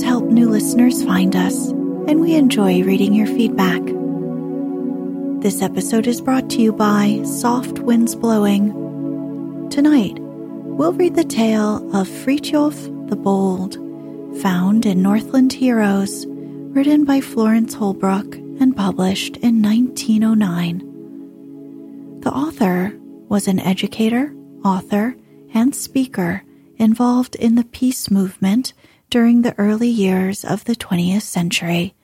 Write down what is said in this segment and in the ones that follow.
Reviews help new listeners find us, and we enjoy reading your feedback. This episode is brought to you by Soft Winds Blowing. Tonight, we'll read the tale of Fritjof the Bold, found in Northland Heroes, written by Florence Holbrook and published in 1909. The author was an educator, author, and speaker involved in the peace movement during the early years of the 20th century.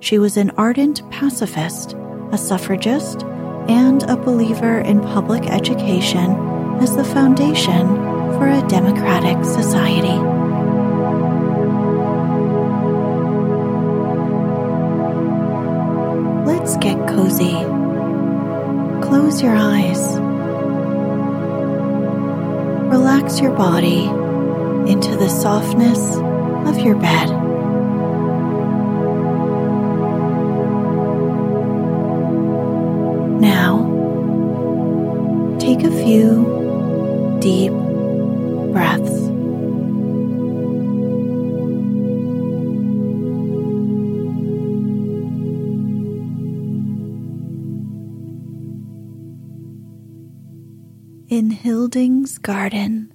She was an ardent pacifist, a suffragist, and a believer in public education as the foundation for a democratic society. Let's get cozy. Close your eyes. Relax your body into the softness of your bed. Now, take a few deep breaths. In Hilding's garden,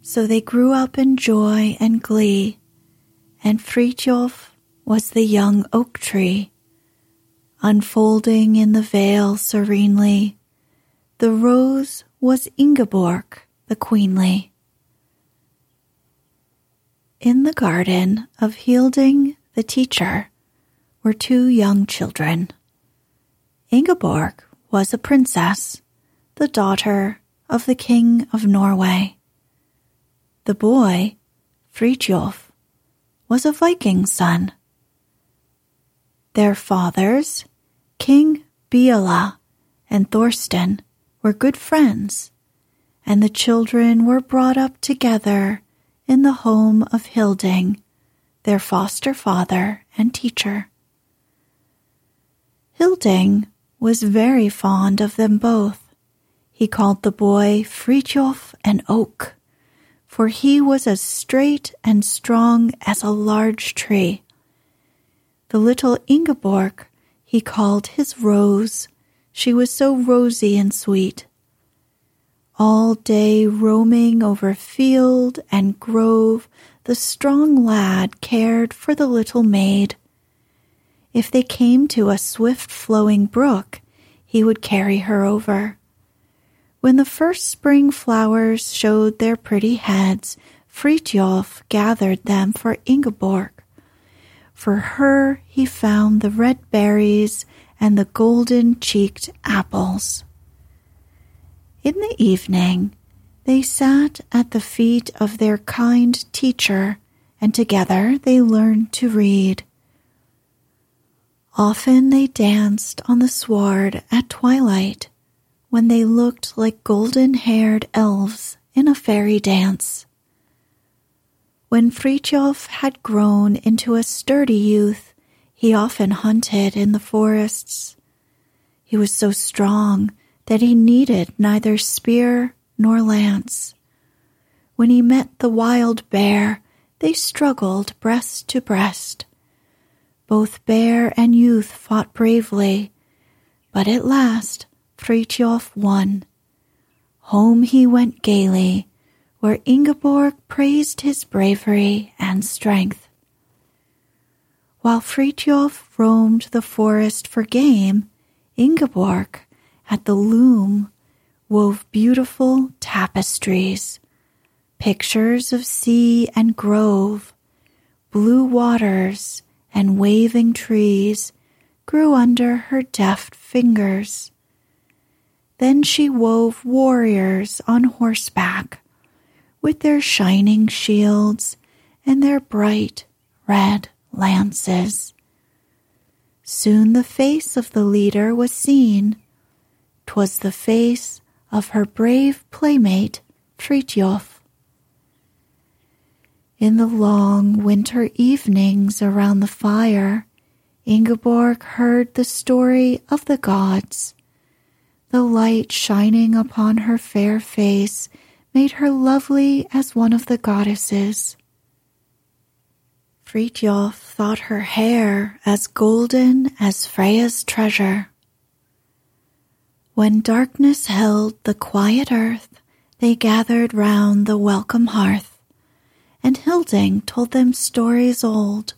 so they grew up in joy and glee, and Fritjof was the young oak tree, unfolding in the vale serenely. The rose was Ingeborg the queenly. In the garden of Hilding the teacher were two young children. Ingeborg was a princess, the daughter of the king of Norway. The boy, Fritjof, was a Viking son. Their fathers, King Biela and Thorsten, were good friends, and the children were brought up together in the home of Hilding, their foster father and teacher. Hilding was very fond of them both. He called the boy Fritjof an oak, for he was as straight and strong as a large tree. The little Ingeborg he called his rose. She was so rosy and sweet. All day roaming over field and grove, the strong lad cared for the little maid. If they came to a swift flowing brook, he would carry her over. When the first spring flowers showed their pretty heads, Fritjof gathered them for Ingeborg. For her he found the red berries and the golden cheeked apples. In the evening, they sat at the feet of their kind teacher, and together they learned to read. Often they danced on the sward at twilight, when they looked like golden haired elves in a fairy dance. When Frithjof had grown into a sturdy youth, he often hunted in the forests. He was so strong that he needed neither spear nor lance. When he met the wild bear, they struggled breast to breast. Both bear and youth fought bravely, but at last Frithjof won. Home he went gaily, where Ingeborg praised his bravery and strength. While Frithjof roamed the forest for game, Ingeborg, at the loom, wove beautiful tapestries, pictures of sea and grove, blue waters and waving trees grew under her deft fingers. Then she wove warriors on horseback with their shining shields and their bright red lances. Soon the face of the leader was seen. 'Twas the face of her brave playmate, Frithjof. In the long winter evenings around the fire, Ingeborg heard the story of the gods. The light shining upon her fair face made her lovely as one of the goddesses. Frithjof thought her hair as golden as Freya's treasure. When darkness held the quiet earth, they gathered round the welcome hearth, and Hilding told them stories old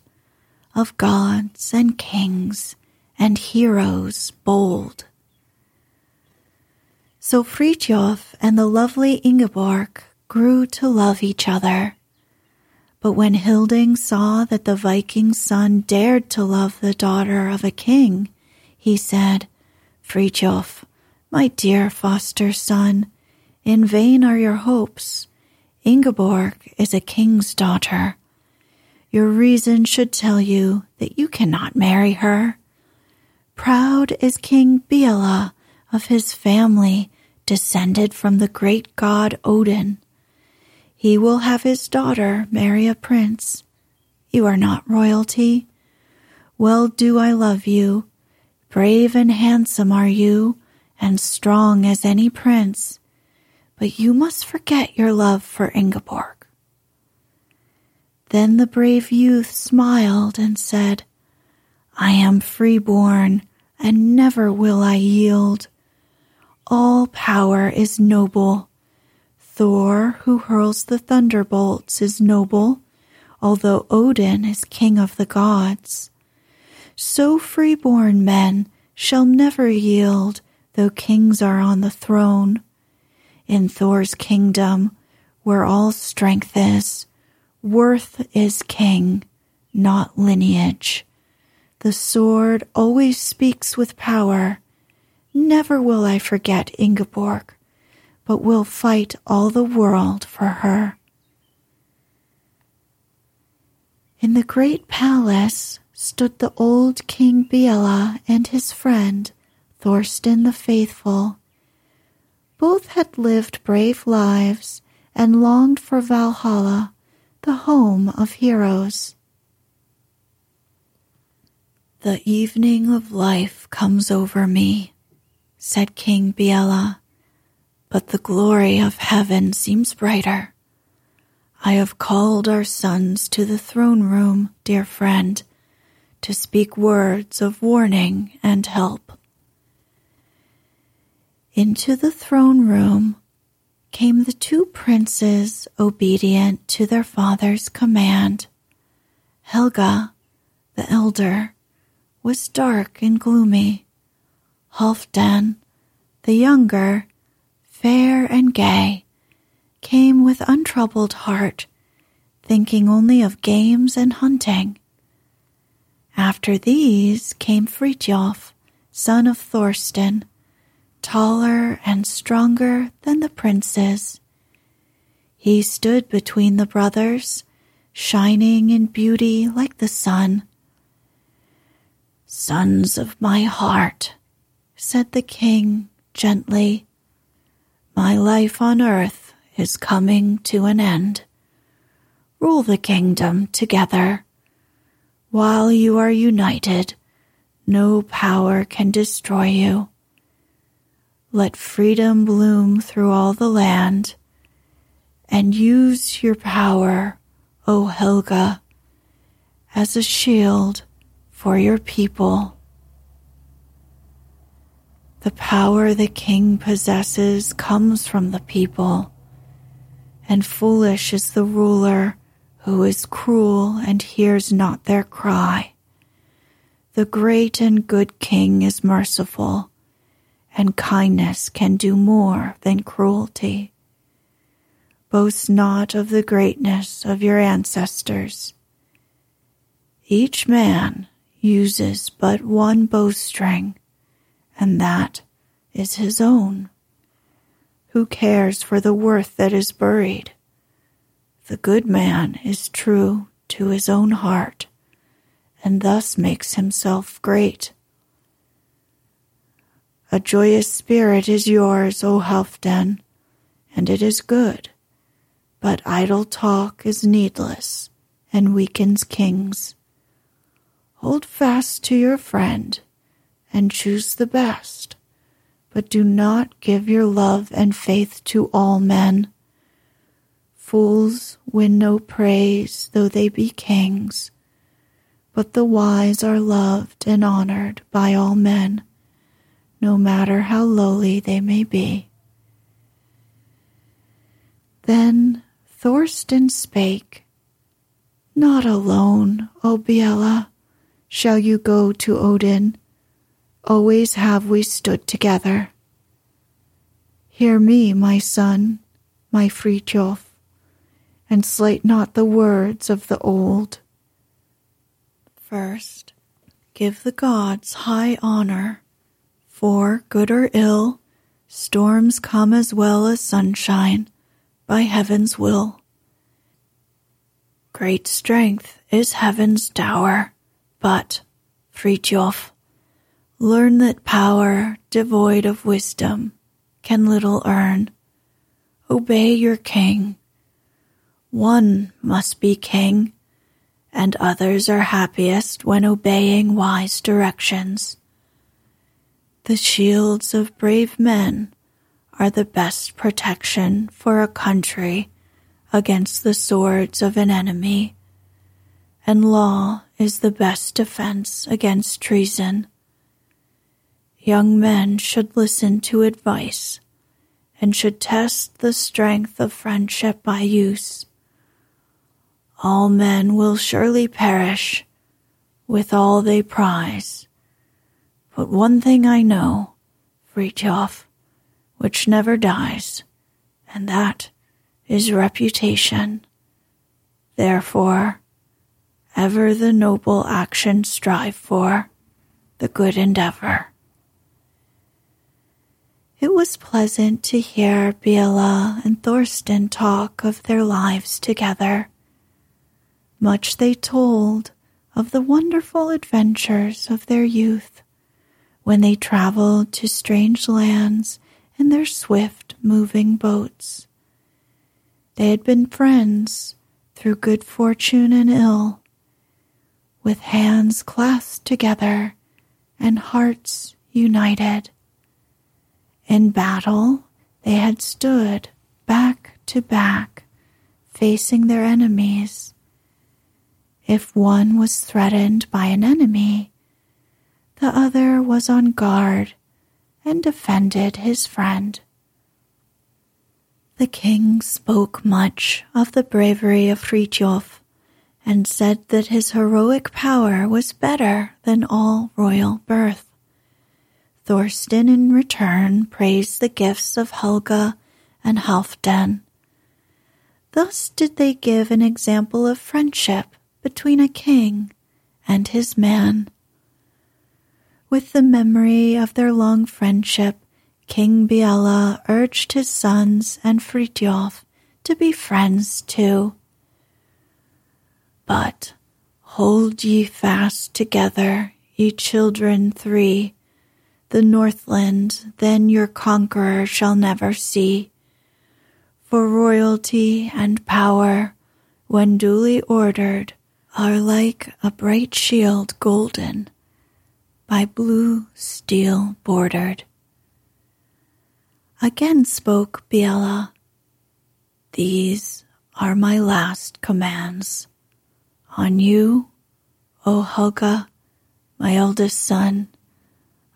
of gods and kings and heroes bold. So Frithjof and the lovely Ingeborg grew to love each other but when Hilding saw that the Viking's son dared to love the daughter of a king, he said, Frithjof, my dear foster son, in vain are your hopes. Ingeborg is a king's daughter. Your reason should tell you that you cannot marry her. Proud is King Biela of his family, descended from the great god Odin. He will have his daughter marry a prince. You are not royalty. Well do I love you. Brave and handsome are you, and strong as any prince. But you must forget your love for Ingeborg. Then the brave youth smiled and said, I am freeborn, and never will I yield. All power is noble Thor, who hurls the thunderbolts, is noble, although Odin is king of the gods. So freeborn men shall never yield, though kings are on the throne. In Thor's kingdom, where all strength is, worth is king, not lineage. The sword always speaks with power. Never will I forget Ingeborg but will fight all the world for her. In the great palace stood the old King Biela and his friend, Thorsten the Faithful. Both had lived brave lives and longed for Valhalla, the home of heroes. The evening of life comes over me, said King Biela but the glory of heaven seems brighter. I have called our sons to the throne room, dear friend, to speak words of warning and help. Into the throne room came the two princes obedient to their father's command. Helga, the elder, was dark and gloomy. Halfdan, the younger, fair and gay, came with untroubled heart, thinking only of games and hunting. After these came Frithjof, son of Thorsten, taller and stronger than the princes. He stood between the brothers, shining in beauty like the sun. Sons of my heart, said the king gently, my life on earth is coming to an end. Rule the kingdom together. While you are united, no power can destroy you. Let freedom bloom through all the land and use your power, O Helga, as a shield for your people. The power the king possesses comes from the people, and foolish is the ruler who is cruel and hears not their cry. The great and good king is merciful, and kindness can do more than cruelty. Boast not of the greatness of your ancestors. Each man uses but one bowstring, and that is his own. Who cares for the worth that is buried? The good man is true to his own heart, and thus makes himself great. A joyous spirit is yours, O Halfdan, and it is good but idle talk is needless and weakens kings. Hold fast to your friend and choose the best, but do not give your love and faith to all men. Fools win no praise though they be kings, but the wise are loved and honored by all men, no matter how lowly they may be. Then Thorsten spake, Not alone, O Biela, shall you go to Odin. Always have we stood together. Hear me, my son, my Frithjof, and slight not the words of the old. First, give the gods high honor, for good or ill, storms come as well as sunshine by heaven's will. Great strength is heaven's dower, but, Frithjof, learn that power devoid of wisdom can little earn. Obey your king. One must be king, and others are happiest when obeying wise directions. The shields of brave men are the best protection for a country against the swords of an enemy, and law is the best defense against treason. Young men should listen to advice and should test the strength of friendship by use. All men will surely perish with all they prize. But one thing I know, Frithjof, which never dies, and that is reputation. Therefore, ever the noble action strive for, the good endeavor. It was pleasant to hear Biela and Thorsten talk of their lives together. Much they told of the wonderful adventures of their youth when they traveled to strange lands in their swift moving boats. They had been friends through good fortune and ill, with hands clasped together and hearts united. In battle, they had stood back to back, facing their enemies. If one was threatened by an enemy, the other was on guard and defended his friend. The king spoke much of the bravery of Frithjof and said that his heroic power was better than all royal birth. Thorsten in return praised the gifts of Helga and Halfdan. Thus did they give an example of friendship between a king and his man. With the memory of their long friendship, King Biela urged his sons and Fritjof to be friends too. But hold ye fast together, ye children three. The Northland then your conqueror shall never see. For royalty and power, when duly ordered, are like a bright shield golden, by blue steel bordered. Again spoke Biela. These are my last commands. On you, O Helga, my eldest son,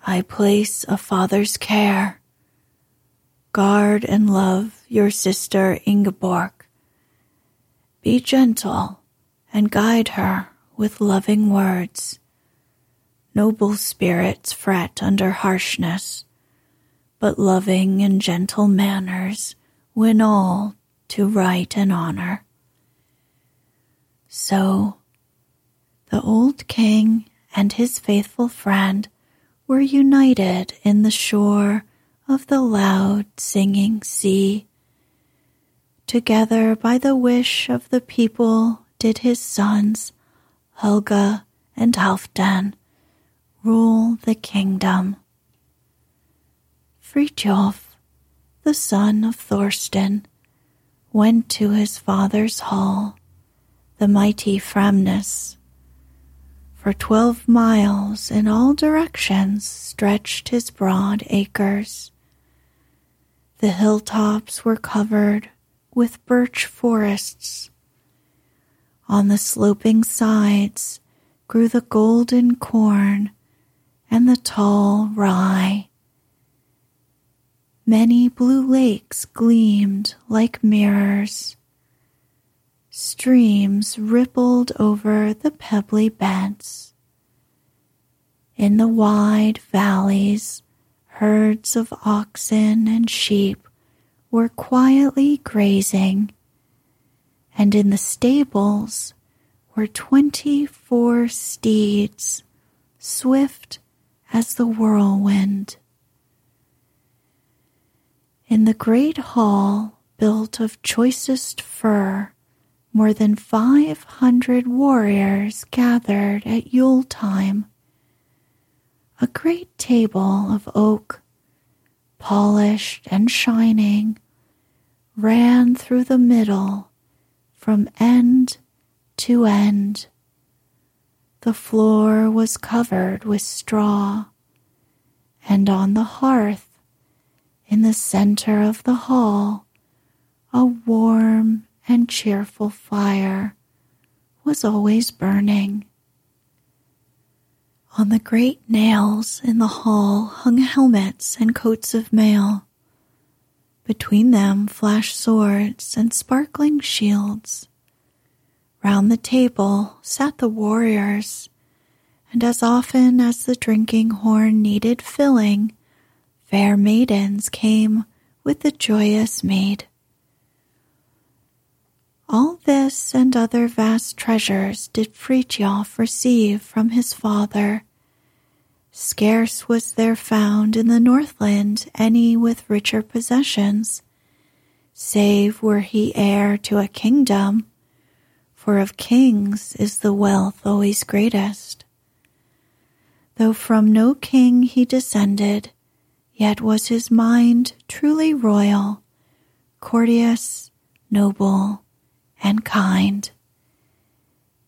I place a father's care. Guard and love your sister Ingeborg. Be gentle and guide her with loving words. Noble spirits fret under harshness, but loving and gentle manners win all to right and honor. So the old king and his faithful friend were united in the shore of the loud singing sea. Together by the wish of the people did his sons, Helga and Halfdan, rule the kingdom. Fritjof, the son of Thorsten, went to his father's hall, the mighty Framness. For twelve miles in all directions stretched his broad acres. The hilltops were covered with birch forests on the sloping sides grew the golden corn and the tall rye. Many blue lakes gleamed like mirrors. Streams rippled over the pebbly beds. In the wide valleys, herds of oxen and sheep were quietly grazing and in the stables were twenty four steeds, swift as the whirlwind. In the great hall built of choicest fir, more than five hundred warriors gathered at Yule time. A great table of oak, polished and shining, ran through the middle from end to end. The floor was covered with straw, and on the hearth in the center of the hall, a warm and cheerful fire was always burning. On the great nails in the hall hung helmets and coats of mail. Between them flashed swords and sparkling shields. Round the table sat the warriors, and as often as the drinking horn needed filling, fair maidens came with the joyous mead. All this and other vast treasures did Frithjof receive from his father Scarce was there found in the Northland any with richer possessions, save were he heir to a kingdom, for of kings is the wealth always greatest. Though from no king he descended, yet was his mind truly royal, courteous, noble, and kind.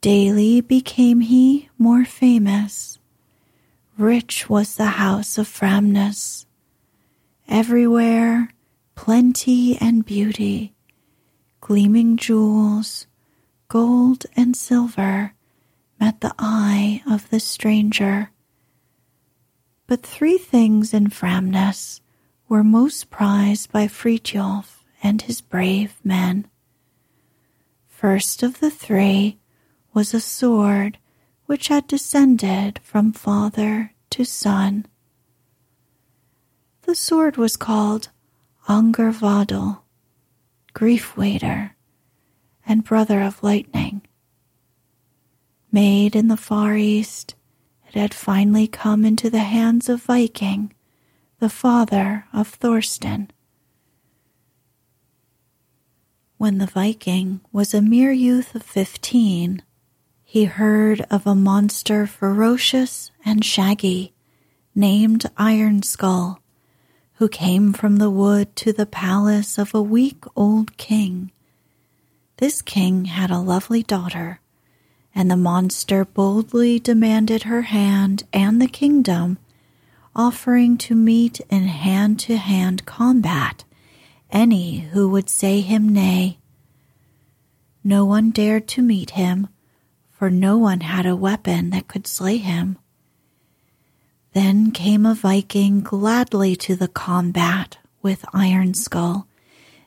Daily became he more famous Rich was the house of Framness. Everywhere plenty and beauty, gleaming jewels, gold and silver met the eye of the stranger. But three things in Framness were most prized by Frithjof and his brave men. First of the three was a sword which had descended from father to son. The sword was called Angervadel, grief waiter, and brother of lightning. Made in the Far East, it had finally come into the hands of Viking, the father of Thorsten. When the Viking was a mere youth of fifteen, he heard of a monster ferocious and shaggy named Iron Skull, who came from the wood to the palace of a weak old king. This king had a lovely daughter and the monster boldly demanded her hand and the kingdom, offering to meet in hand to hand combat any who would say him nay. No one dared to meet him, for no one had a weapon that could slay him. Then came a Viking gladly to the combat with Iron Skull,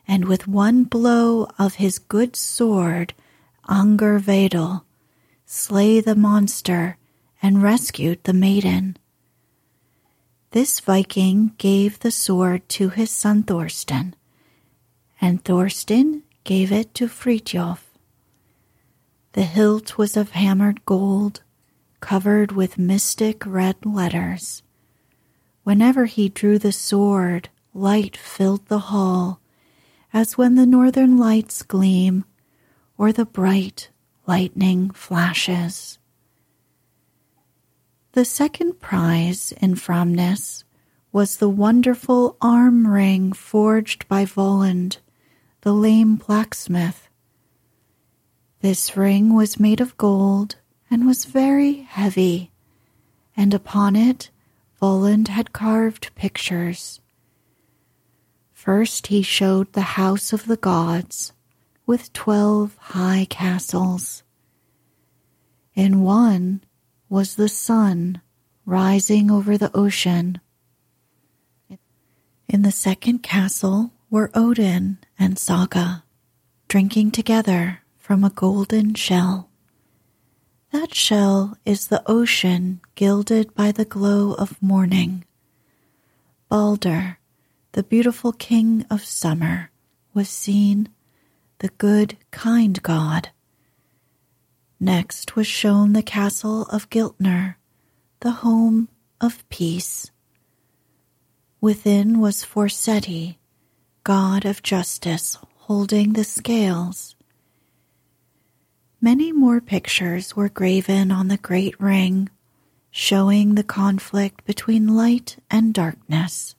and with one blow of his good sword, Angervedel, slay the monster, and rescued the maiden. This Viking gave the sword to his son Thorsten, and Thorsten gave it to Frithjof. The hilt was of hammered gold, covered with mystic red letters. Whenever he drew the sword, light filled the hall, as when the northern lights gleam, or the bright lightning flashes. The second prize in Framnes was the wonderful arm ring forged by Volund, the lame blacksmith. This ring was made of gold and was very heavy, and upon it Volund had carved pictures. First he showed the house of the gods, with twelve high castles. In one was the sun rising over the ocean. In the second castle were Odin and Saga, drinking together from a golden shell. That shell is the ocean gilded by the glow of morning. Balder, the beautiful king of summer, was seen the good, kind God. Next was shown the castle of Glitner, the home of peace. Within was Forseti, god of justice, holding the scales. Many more pictures were graven on the great ring, showing the conflict between light and darkness.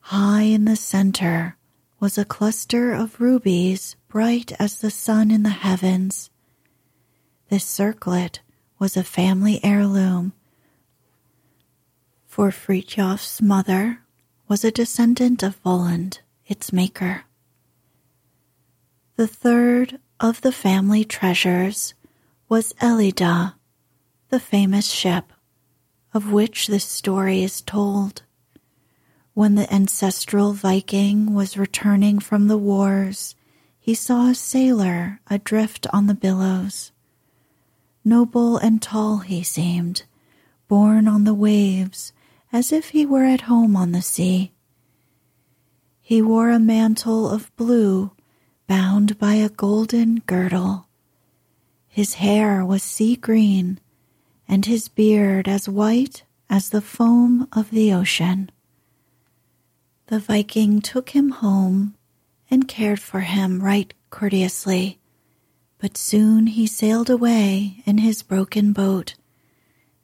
High in the center was a cluster of rubies bright as the sun in the heavens. This circlet was a family heirloom, for Frithjof's mother was a descendant of Volund, its maker. The third of the family treasures was Ellida, the famous ship, of which this story is told. When the ancestral Viking was returning from the wars, he saw a sailor adrift on the billows. Noble and tall he seemed, borne on the waves as if he were at home on the sea. He wore a mantle of blue bound by a golden girdle. His hair was sea green, and his beard as white as the foam of the ocean. The Viking took him home and cared for him right courteously, but soon he sailed away in his broken boat,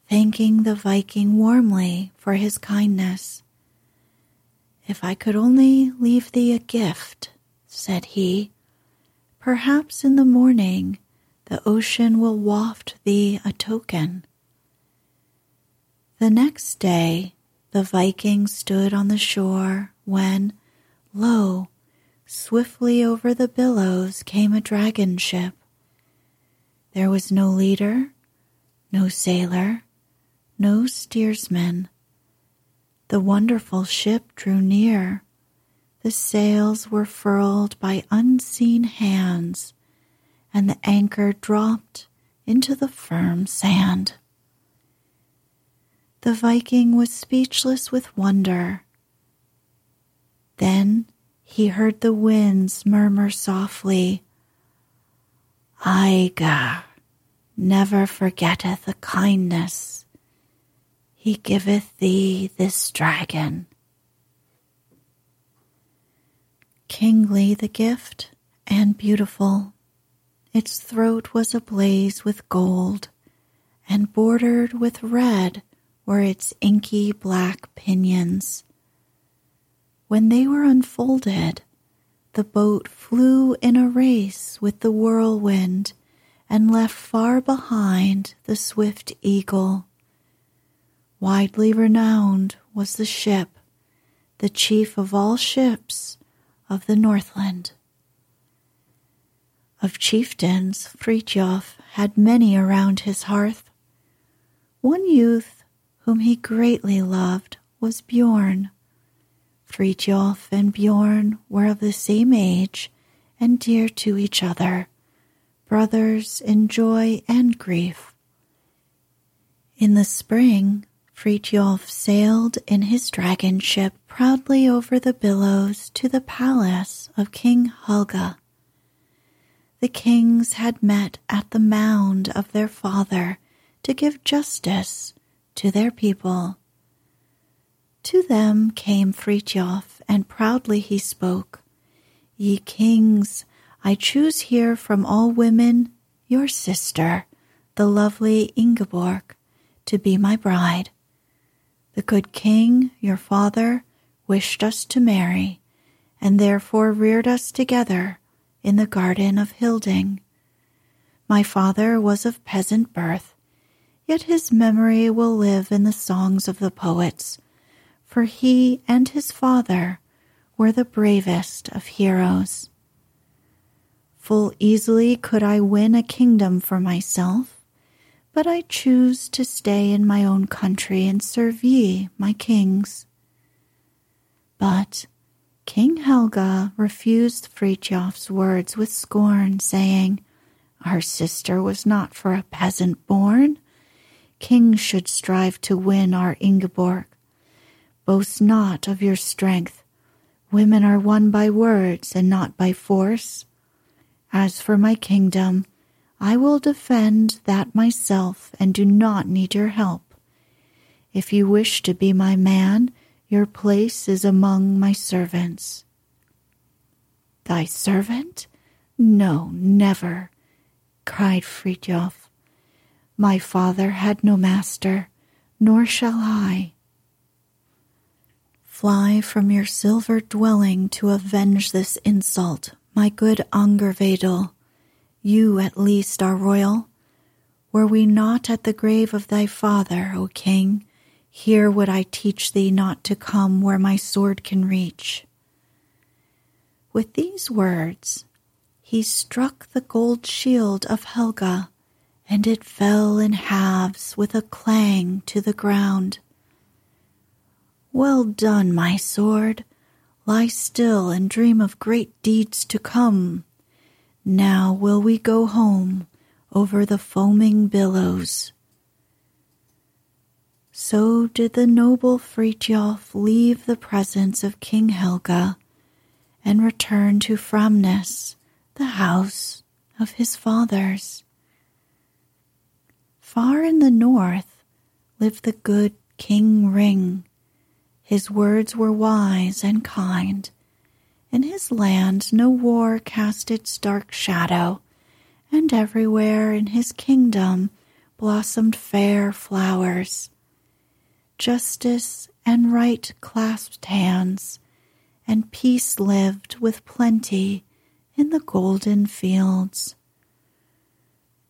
thanking the Viking warmly for his kindness. If I could only leave thee a gift, said he, perhaps in the morning the ocean will waft thee a token. The next day the Viking stood on the shore when, lo, swiftly over the billows came a dragon ship. There was no leader, no sailor, no steersman. The wonderful ship drew near. The sails were furled by unseen hands, and the anchor dropped into the firm sand. The Viking was speechless with wonder then he heard the winds murmur softly, Aegir, never forgetteth a kindness. He giveth thee this dragon. Kingly the gift and beautiful. Its throat was ablaze with gold, and bordered with red were its inky black pinions. When they were unfolded, the boat flew in a race with the whirlwind and left far behind the swift eagle. Widely renowned was the ship, the chief of all ships of the Northland. Of chieftains, Frithjof had many around his hearth. One youth whom he greatly loved was Bjorn. Frithjof and Bjorn were of the same age and dear to each other, brothers in joy and grief. In the spring, Frithjof sailed in his dragon ship proudly over the billows to the palace of King Helge. The kings had met at the mound of their father to give justice to their people. To them came Frithjof, and proudly he spoke, Ye kings, I choose here from all women your sister, the lovely Ingeborg, to be my bride. The good king, your father, wished us to marry, and therefore reared us together in the garden of Hilding. My father was of peasant birth, yet his memory will live in the songs of the poets for he and his father were the bravest of heroes. Full easily could I win a kingdom for myself, but I choose to stay in my own country and serve ye, my kings. But King Helga refused Frithjof's words with scorn, saying, Our sister was not for a peasant born. Kings should strive to win our Ingeborg. Boast not of your strength. Women are won by words and not by force. As for my kingdom, I will defend that myself and do not need your help. If you wish to be my man, your place is among my servants. Thy servant? No, never, cried Frithjof. My father had no master, nor shall I. Fly from your silver dwelling to avenge this insult, my good Angervedel. You at least are royal. Were we not at the grave of thy father, O king, here would I teach thee not to come where my sword can reach. With these words, he struck the gold shield of Helga, and it fell in halves with a clang to the ground. Well done, my sword. Lie still and dream of great deeds to come. Now will we go home over the foaming billows. So did the noble Frithjof leave the presence of King Helga and return to Framnes, the house of his fathers. Far in the north lived the good King Ring his words were wise and kind. In his land no war cast its dark shadow, and everywhere in his kingdom blossomed fair flowers. Justice and right clasped hands, and peace lived with plenty in the golden fields.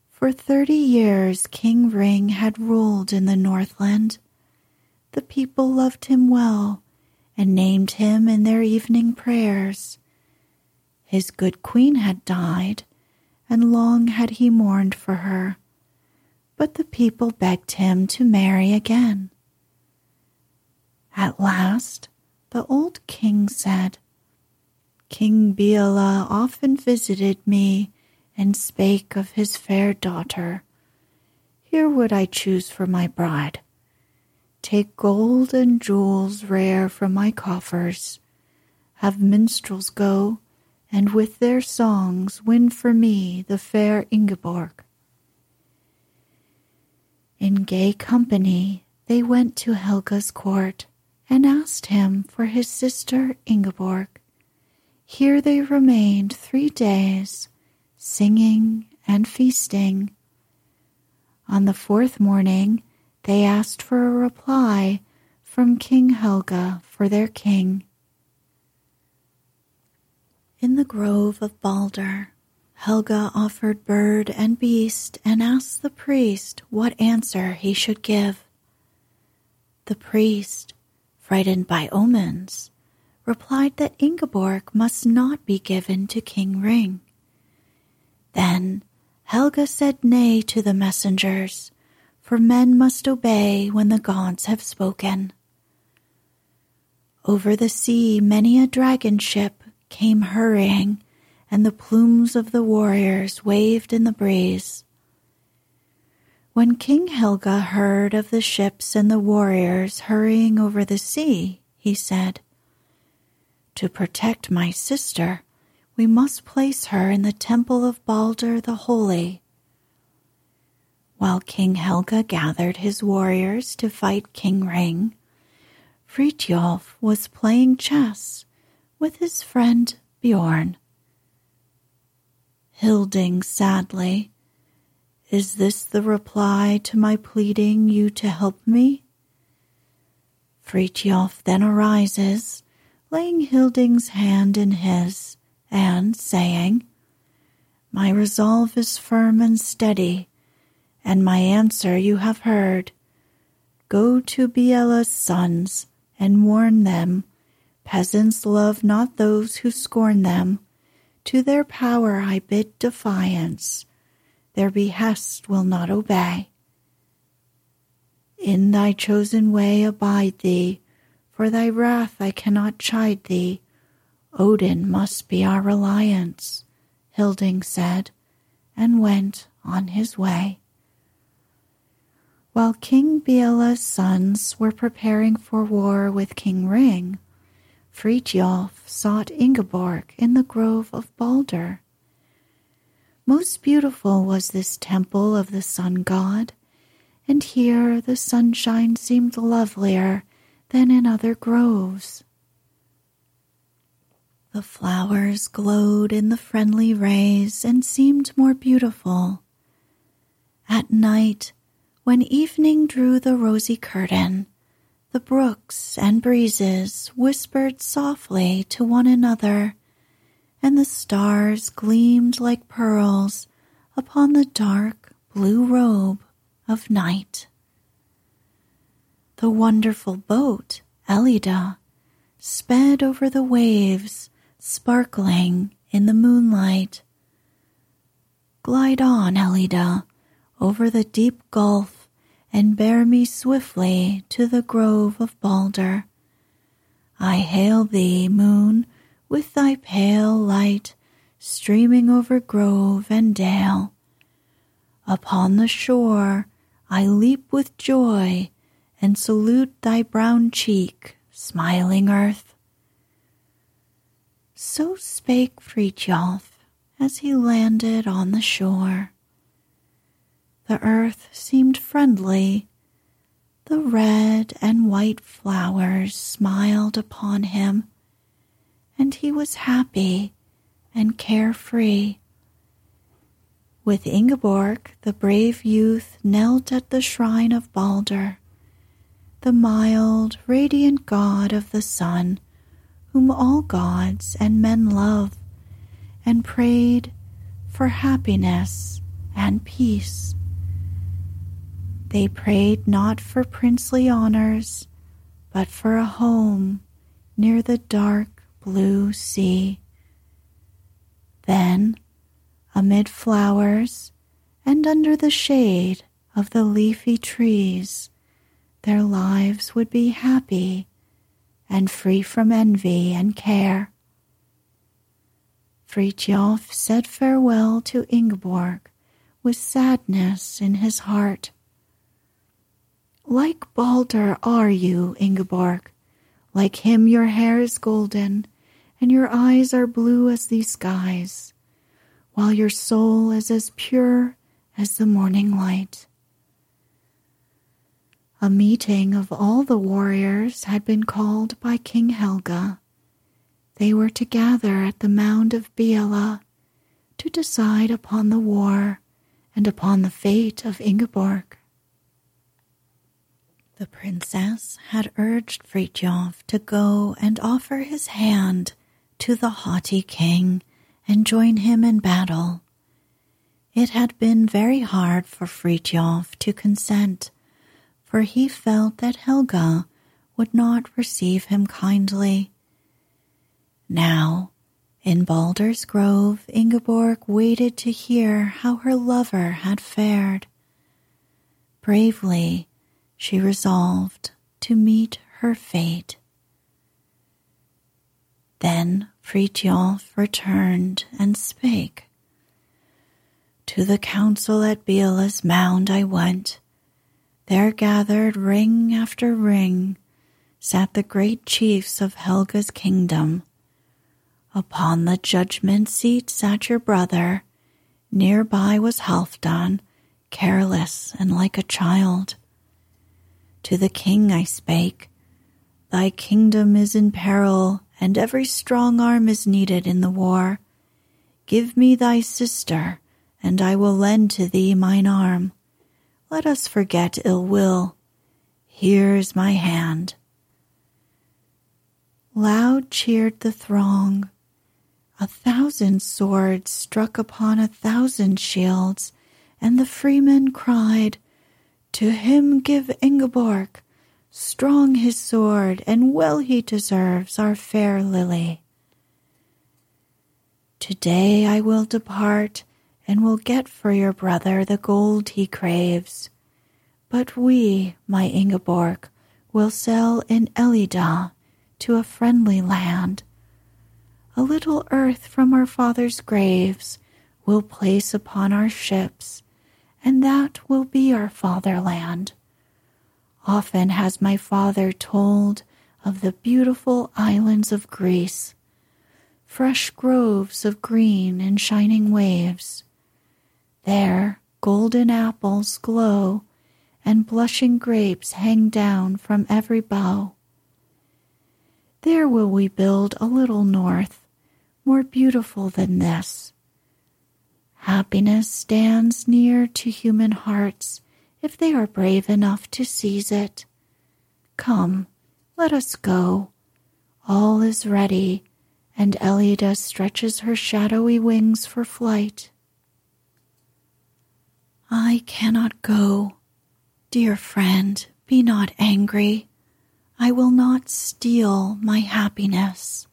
For thirty years King Ring had ruled in the Northland the people loved him well and named him in their evening prayers. His good queen had died, and long had he mourned for her, but the people begged him to marry again. At last, the old king said, King Biela often visited me and spake of his fair daughter. Here would I choose for my bride Take gold and jewels rare from my coffers. Have minstrels go, and with their songs win for me the fair Ingeborg. In gay company, they went to Helga's court and asked him for his sister Ingeborg. Here they remained three days, singing and feasting. On the fourth morning, they asked for a reply from King Helge for their king. In the grove of Balder, Helge offered bird and beast and asked the priest what answer he should give. The priest, frightened by omens, replied that Ingeborg must not be given to King Ring. Then Helga said nay to the messengers, for men must obey when the gods have spoken. Over the sea, many a dragon ship came hurrying, and the plumes of the warriors waved in the breeze. When King Helge heard of the ships and the warriors hurrying over the sea, he said, To protect my sister, we must place her in the temple of Balder the Holy. While King Helge gathered his warriors to fight King Ring, Frithjof was playing chess with his friend Bjorn. Hilding sadly, Is this the reply to my pleading you to help me? Frithjof then arises, laying Hilding's hand in his, and saying, My resolve is firm and steady, and my answer you have heard. Go to Biela's sons and warn them. Peasants love not those who scorn them. To their power I bid defiance. Their behest will not obey. In thy chosen way abide thee, for thy wrath I cannot chide thee. Odin must be our reliance, Hilding said, and went on his way. While King Biela's sons were preparing for war with King Ring, Frithjof sought Ingeborg in the grove of Balder. Most beautiful was this temple of the sun god, and here the sunshine seemed lovelier than in other groves. The flowers glowed in the friendly rays and seemed more beautiful. At night, when evening drew the rosy curtain, the brooks and breezes whispered softly to one another, and the stars gleamed like pearls upon the dark blue robe of night. The wonderful boat, Ellida, sped over the waves, sparkling in the moonlight. Glide on, Ellida, over the deep gulf and bear me swiftly to the grove of Balder. I hail thee, moon, with thy pale light streaming over grove and dale. Upon the shore I leap with joy and salute thy brown cheek, smiling earth. So spake Frithjof as he landed on the shore. The earth seemed friendly. The red and white flowers smiled upon him, and he was happy and carefree. With Ingeborg, the brave youth knelt at the shrine of Balder, the mild, radiant god of the sun, whom all gods and men love, and prayed for happiness and peace. They prayed not for princely honors, but for a home near the dark blue sea. Then, amid flowers and under the shade of the leafy trees, their lives would be happy and free from envy and care. Frithjof said farewell to Ingeborg with sadness in his heart. Like Balder are you, Ingeborg. Like him your hair is golden, and your eyes are blue as the skies, while your soul is as pure as the morning light. A meeting of all the warriors had been called by King Helge. They were to gather at the mound of Biela to decide upon the war and upon the fate of Ingeborg. The princess had urged Frithjof to go and offer his hand to the haughty king and join him in battle. It had been very hard for Frithjof to consent, for he felt that Helge would not receive him kindly. Now, in Balder's Grove, Ingeborg waited to hear how her lover had fared. Bravely, she resolved to meet her fate. Then Frithjof returned and spake. To the council at Biela's mound I went. There gathered ring after ring sat the great chiefs of Helge's kingdom. Upon the judgment seat sat your brother. Near by was Halfdan, careless and like a child. To the king I spake, Thy kingdom is in peril, and every strong arm is needed in the war. Give me thy sister and I will lend to thee mine arm. Let us forget ill will. Here is my hand. Loud cheered the throng. A thousand swords struck upon a thousand shields, and the freemen cried, To him give Ingeborg, strong his sword, and well he deserves our fair lily. Today I will depart and will get for your brother the gold he craves. But we, my Ingeborg, will sell in Ellida to a friendly land. A little earth from our father's graves we'll place upon our ships, and that will be our fatherland. Often has my father told of the beautiful islands of Greece, fresh groves of green and shining waves there golden apples glow, and blushing grapes hang down from every bough. There will we build a little north, more beautiful than this. Happiness stands near to human hearts if they are brave enough to seize it. Come, let us go. All is ready, and Ellida stretches her shadowy wings for flight. I cannot go. Dear friend, be not angry. I will not steal my happiness.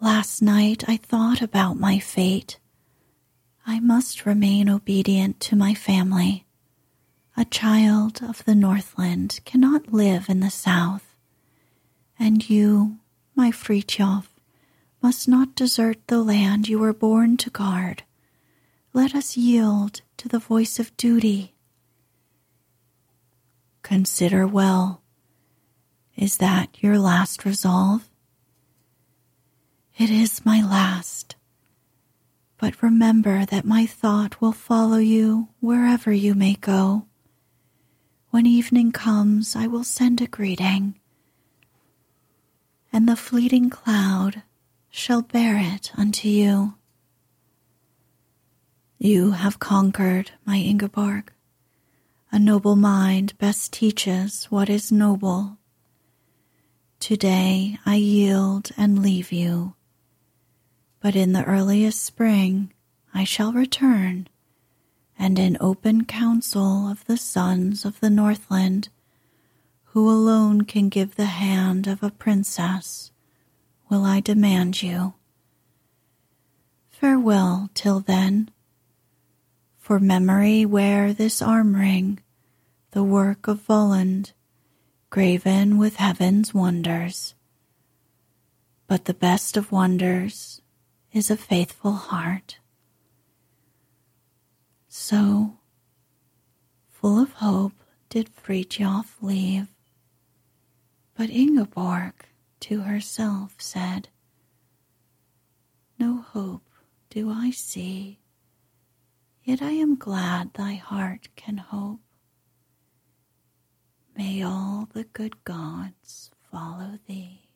Last night I thought about my fate. I must remain obedient to my family. A child of the Northland cannot live in the South. And you, my Frithjof, must not desert the land you were born to guard. Let us yield to the voice of duty. Consider well. Is that your last resolve? It is my last. But remember that my thought will follow you wherever you may go. When evening comes, I will send a greeting, and the fleeting cloud shall bear it unto you. You have conquered, my Ingeborg. A noble mind best teaches what is noble. Today I yield and leave you, but in the earliest spring I shall return, and in open council of the sons of the Northland, who alone can give the hand of a princess, will I demand you. Farewell till then for memory wear this arm ring, the work of Volund, graven with heaven's wonders. But the best of wonders is a faithful heart. So, full of hope, did Frithjof leave. But Ingeborg to herself said, No hope do I see Yet I am glad thy heart can hope. May all the good gods follow thee.